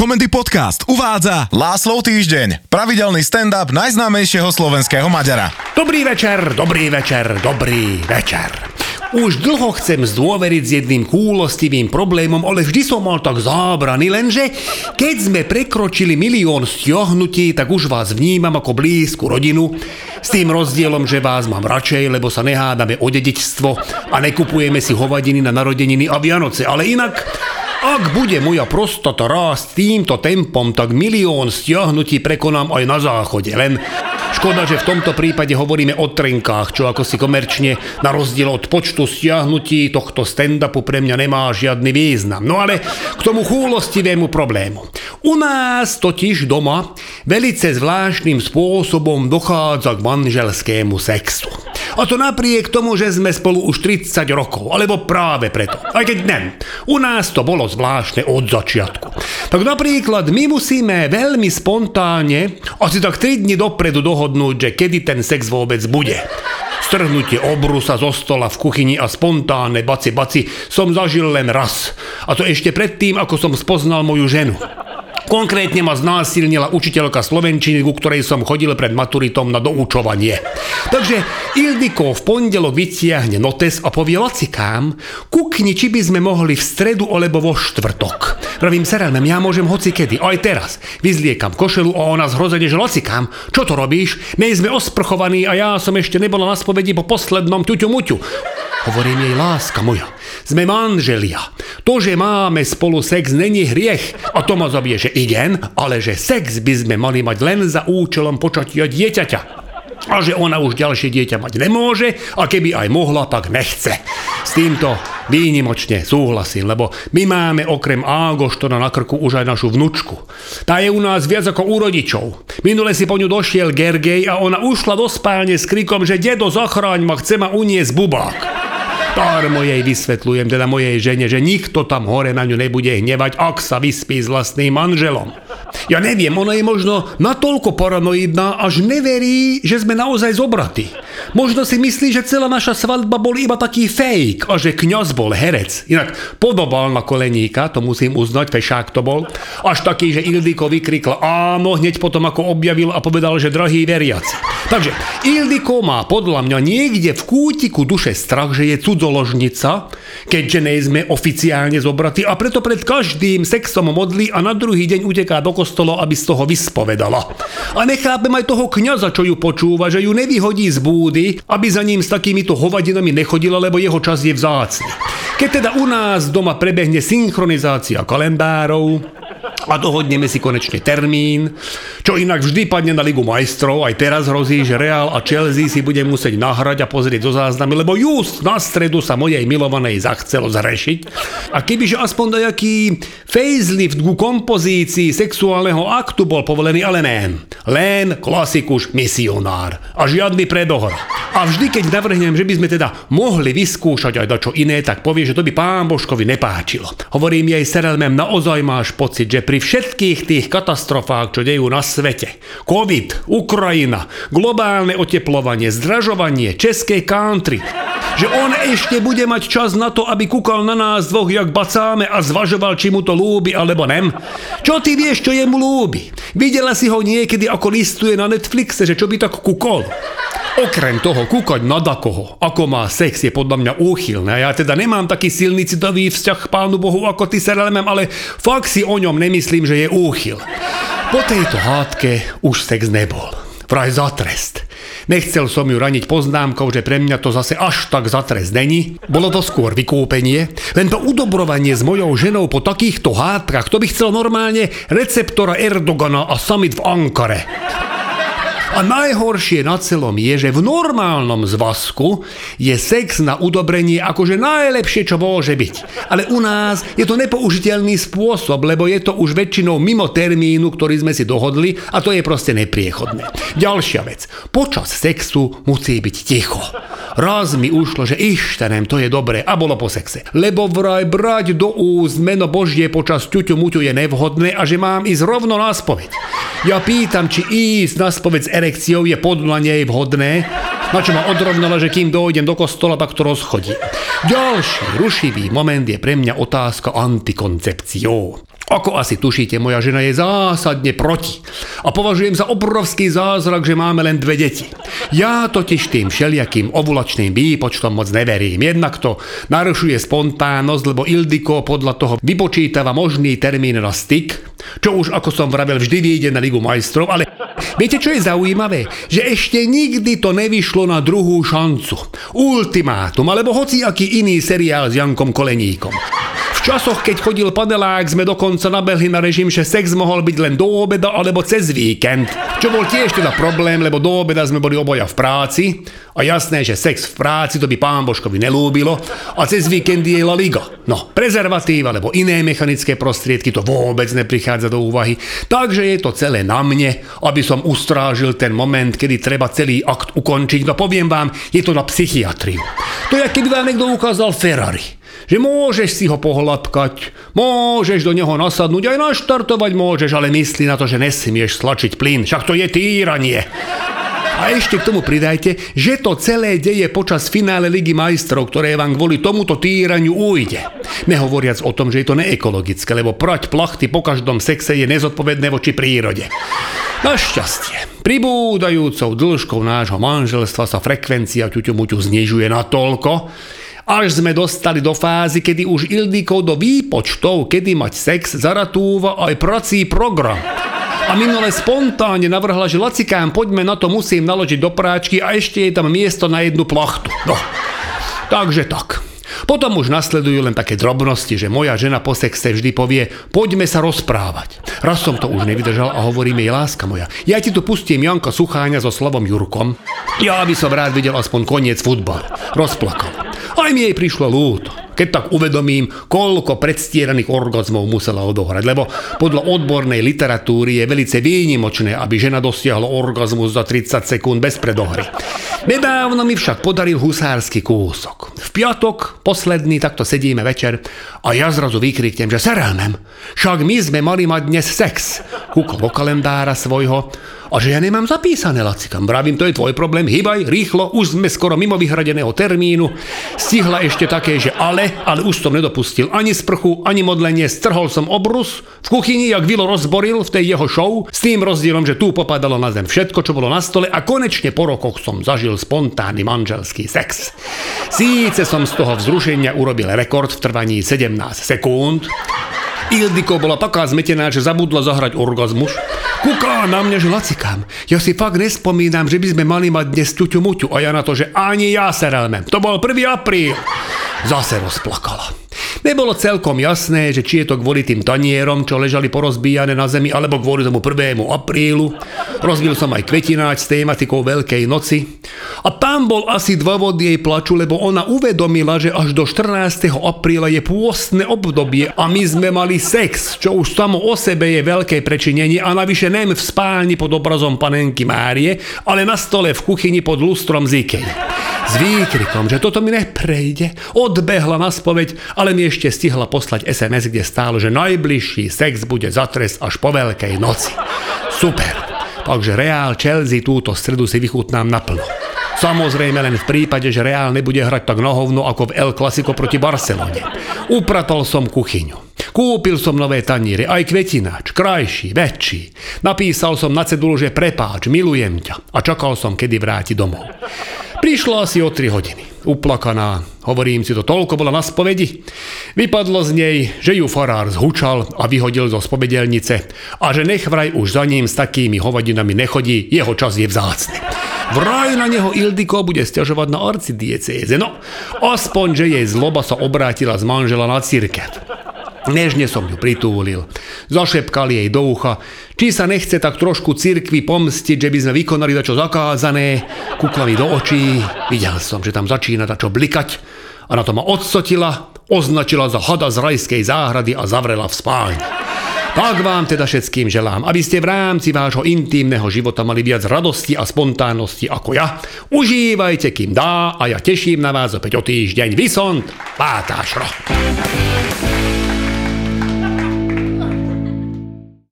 Komendy Podcast uvádza Láslov týždeň, pravidelný stand-up najznámejšieho slovenského Maďara. Dobrý večer, dobrý večer, dobrý večer. Už dlho chcem zdôveriť s jedným kúlostivým problémom, ale vždy som mal tak zábrany, lenže keď sme prekročili milión stiahnutí, tak už vás vnímam ako blízku rodinu. S tým rozdielom, že vás mám radšej, lebo sa nehádame o dedičstvo a nekupujeme si hovadiny na narodeniny a Vianoce, ale inak ak bude moja prostata rásť týmto tempom, tak milión stiahnutí prekonám aj na záchode. Len škoda, že v tomto prípade hovoríme o trenkách, čo ako si komerčne na rozdiel od počtu stiahnutí tohto stand-upu pre mňa nemá žiadny význam. No ale k tomu chúlostivému problému. U nás totiž doma velice zvláštnym spôsobom dochádza k manželskému sexu. A to napriek tomu, že sme spolu už 30 rokov, alebo práve preto. Aj keď nem. U nás to bolo zvláštne od začiatku. Tak napríklad my musíme veľmi spontánne, asi tak 3 dni dopredu dohodnúť, že kedy ten sex vôbec bude. Strhnutie obrusa zo stola v kuchyni a spontánne baci baci som zažil len raz. A to ešte predtým, ako som spoznal moju ženu. Konkrétne ma znásilnila učiteľka slovenčiny, ku ktorej som chodil pred maturitom na doučovanie. Takže Ildiko v pondelok vytiahne notes a povie lacikám, kukni, či by sme mohli v stredu alebo vo štvrtok. Pravím, serelmem, ja môžem hoci kedy, aj teraz. Vyzliekam košelu a ona zhrozene, že lacikám, čo to robíš? My sme osprchovaní a ja som ešte nebola na spovedi po poslednom ťuťu muťu. Hovorím jej, láska moja, sme manželia. To, že máme spolu sex, není hriech. A to ma zabije, že igen, ale že sex by sme mali mať len za účelom počatia dieťaťa a že ona už ďalšie dieťa mať nemôže a keby aj mohla, tak nechce. S týmto výnimočne súhlasím, lebo my máme okrem Ágoštona na krku už aj našu vnučku. Tá je u nás viac ako u rodičov. Minule si po ňu došiel Gergej a ona ušla do spálne s krikom, že dedo zachráň ma, chce ma uniesť bubák. Darmo jej vysvetľujem, teda mojej žene, že nikto tam hore na ňu nebude hnevať, ak sa vyspí s vlastným manželom. Ja neviem, ona je možno natoľko paranoidná, až neverí, že sme naozaj zobratí. Možno si myslí, že celá naša svadba bol iba taký fake a že kňaz bol herec. Inak podobal na koleníka, to musím uznať, fešák to bol. Až taký, že Ildiko vykrikla áno hneď potom, ako objavil a povedal, že drahý veriaci. Takže Ildiko má podľa mňa niekde v kútiku duše strach, že je cudzoložnica, keďže nejsme oficiálne zobratí a preto pred každým sexom modlí a na druhý deň uteká do kostola, aby z toho vyspovedala. A nechápem aj toho kňaza, čo ju počúva, že ju nevyhodí z búdy, aby za ním s takýmito hovadinami nechodila, lebo jeho čas je vzácny. Keď teda u nás doma prebehne synchronizácia kalendárov, a dohodneme si konečne termín, čo inak vždy padne na Ligu majstrov, aj teraz hrozí, že Real a Chelsea si bude musieť nahrať a pozrieť do záznamy, lebo just na stredu sa mojej milovanej zachcelo zrešiť. A kebyže aspoň nejaký facelift ku kompozícii sexuálneho aktu bol povolený, ale ne. Len klasikuš misionár. A žiadny predohra. A vždy, keď navrhnem, že by sme teda mohli vyskúšať aj dačo iné, tak povie, že to by pán Božkovi nepáčilo. Hovorím jej, Serelmem, naozaj máš pocit, že pri všetkých tých katastrofách, čo dejú na svete, COVID, Ukrajina, globálne oteplovanie, zdražovanie, české country, že on ešte bude mať čas na to, aby kúkal na nás dvoch, jak bacáme a zvažoval, či mu to lúbi alebo nem. Čo ty vieš, čo jemu lúbi? Videla si ho niekedy, ako listuje na Netflixe, že čo by tak kúkol? Okrem toho, kúkať na dakoho, ako má sex, je podľa mňa úchylné. Ja teda nemám taký silný citový vzťah k Pánu Bohu ako ty, Serelmem, ale fakt si o ňom nemyslím, že je úchyl. Po tejto hádke už sex nebol. Vraj za trest. Nechcel som ju raniť poznámkou, že pre mňa to zase až tak za trest není. Bolo to skôr vykúpenie. Len to udobrovanie s mojou ženou po takýchto hádkach, to by chcel normálne receptora Erdogana a summit v Ankare. A najhoršie na celom je, že v normálnom zvazku je sex na udobrenie akože najlepšie, čo môže byť. Ale u nás je to nepoužiteľný spôsob, lebo je to už väčšinou mimo termínu, ktorý sme si dohodli a to je proste nepriechodné. Ďalšia vec. Počas sexu musí byť ticho. Raz mi ušlo, že ištenem, to je dobré a bolo po sexe. Lebo vraj brať do úst meno Božie počas ťuťu muťu je nevhodné a že mám ísť rovno na spoveď. Ja pýtam, či ísť na spoveď s erekciou je podľa nej vhodné, na čo ma odrovnala, že kým dojdem do kostola, tak to rozchodí. Ďalší rušivý moment je pre mňa otázka antikoncepciou. Ako asi tušíte, moja žena je zásadne proti. A považujem za obrovský zázrak, že máme len dve deti. Ja totiž tým všelijakým ovulačným výpočtom moc neverím. Jednak to narušuje spontánnosť, lebo Ildiko podľa toho vypočítava možný termín na styk, čo už ako som vravel vždy vyjde na Ligu majstrov, ale viete čo je zaujímavé? Že ešte nikdy to nevyšlo na druhú šancu. Ultimátum, alebo hoci aký iný seriál s Jankom Koleníkom. V časoch, keď chodil padelák, sme dokonca nabehli na režim, že sex mohol byť len do obeda alebo cez víkend. Čo bol tiež teda problém, lebo do obeda sme boli oboja v práci a jasné, že sex v práci to by pán Božkovi nelúbilo a cez víkendy je La Liga. No, prezervatív alebo iné mechanické prostriedky to vôbec neprichádza do úvahy. Takže je to celé na mne, aby som ustrážil ten moment, kedy treba celý akt ukončiť. No poviem vám, je to na psychiatriu. To je, keby vám niekto ukázal Ferrari že môžeš si ho pohľadkať, môžeš do neho nasadnúť, aj naštartovať môžeš, ale myslí na to, že nesmieš stlačiť plyn, však to je týranie. A ešte k tomu pridajte, že to celé deje počas finále Ligy majstrov, ktoré vám kvôli tomuto týraniu ujde. Nehovoriac o tom, že je to neekologické, lebo prať plachty po každom sexe je nezodpovedné voči prírode. Našťastie, pribúdajúcou dĺžkou nášho manželstva sa frekvencia ťuťumuťu znižuje na toľko, až sme dostali do fázy, kedy už Ildikov do výpočtov, kedy mať sex, zaratúva aj prací program. A minule spontánne navrhla, že lacikám, poďme na to, musím naložiť do práčky a ešte je tam miesto na jednu plachtu. No, takže tak. Potom už nasledujú len také drobnosti, že moja žena po sexe vždy povie, poďme sa rozprávať. Raz som to už nevydržal a hovorím jej, láska moja, ja ti tu pustím Janka Sucháňa so Slavom Jurkom. Ja by som rád videl aspoň koniec futbal. Rozplakal. Aj mi jej prišlo ľúto keď tak uvedomím, koľko predstieraných orgazmov musela odohrať, lebo podľa odbornej literatúry je velice výnimočné, aby žena dosiahla orgazmus za 30 sekúnd bez predohry. Nedávno mi však podaril husársky kúsok. V piatok, posledný, takto sedíme večer a ja zrazu vykriknem, že seránem, však my sme mali mať dnes sex. Kúkol do kalendára svojho a že ja nemám zapísané, Lacikam. Bravím, to je tvoj problém, hýbaj, rýchlo, už sme skoro mimo vyhradeného termínu. Stihla ešte také, že ale, ale už som nedopustil ani sprchu, ani modlenie, strhol som obrus v kuchyni, jak Vilo rozboril v tej jeho show, s tým rozdielom, že tu popadalo na zem všetko, čo bolo na stole a konečne po rokoch som zažil spontánny manželský sex. Síce som z toho vzrušenia urobil rekord v trvaní 17 sekúnd, Ildiko bola taká zmetená, že zabudla zahrať orgazmus. Kúkala na mňa, že lacikám. Ja si fakt nespomínam, že by sme mali mať dnes ťuťu muťu a ja na to, že ani ja serelmem. To bol 1. apríl. Zase rozplakala. Nebolo celkom jasné, že či je to kvôli tým tanierom, čo ležali porozbíjane na zemi, alebo kvôli tomu 1. aprílu. Rozbil som aj kvetináč s tématikou Veľkej noci. A tam bol asi dôvod jej plaču, lebo ona uvedomila, že až do 14. apríla je pôstne obdobie a my sme mali sex, čo už samo o sebe je veľké prečinenie a navyše nem v spálni pod obrazom panenky Márie, ale na stole v kuchyni pod lustrom Zikej. S výkrikom, že toto mi neprejde, odbehla na spoveď, ale mi ešte stihla poslať SMS, kde stálo, že najbližší sex bude za trest až po veľkej noci. Super. Takže Reál Chelsea túto stredu si vychutnám naplno. Samozrejme len v prípade, že Reál nebude hrať tak na hovno ako v El Clasico proti Barcelone. Upratol som kuchyňu. Kúpil som nové taníre, aj kvetináč, krajší, väčší. Napísal som na cedulu, že prepáč, milujem ťa a čakal som, kedy vráti domov. Prišla asi o 3 hodiny. Uplakaná. Hovorím si to, toľko bola na spovedi. Vypadlo z nej, že ju farár zhučal a vyhodil zo spovedelnice a že nech vraj už za ním s takými hovadinami nechodí, jeho čas je vzácny. Vraj na neho Ildiko bude stiažovať na arcidiecéze. No, aspoň, že jej zloba sa obrátila z manžela na církev. Nežne som ju pritúlil. Zašepkal jej do ucha, či sa nechce tak trošku cirkvi pomstiť, že by sme vykonali dačo zakázané. Kukla mi do očí, videl som, že tam začína dačo blikať a na to ma odsotila, označila za hada z rajskej záhrady a zavrela v spálni. Tak vám teda všetkým želám, aby ste v rámci vášho intímneho života mali viac radosti a spontánnosti ako ja. Užívajte, kým dá a ja teším na vás opäť o týždeň. Vysont, Pátášro.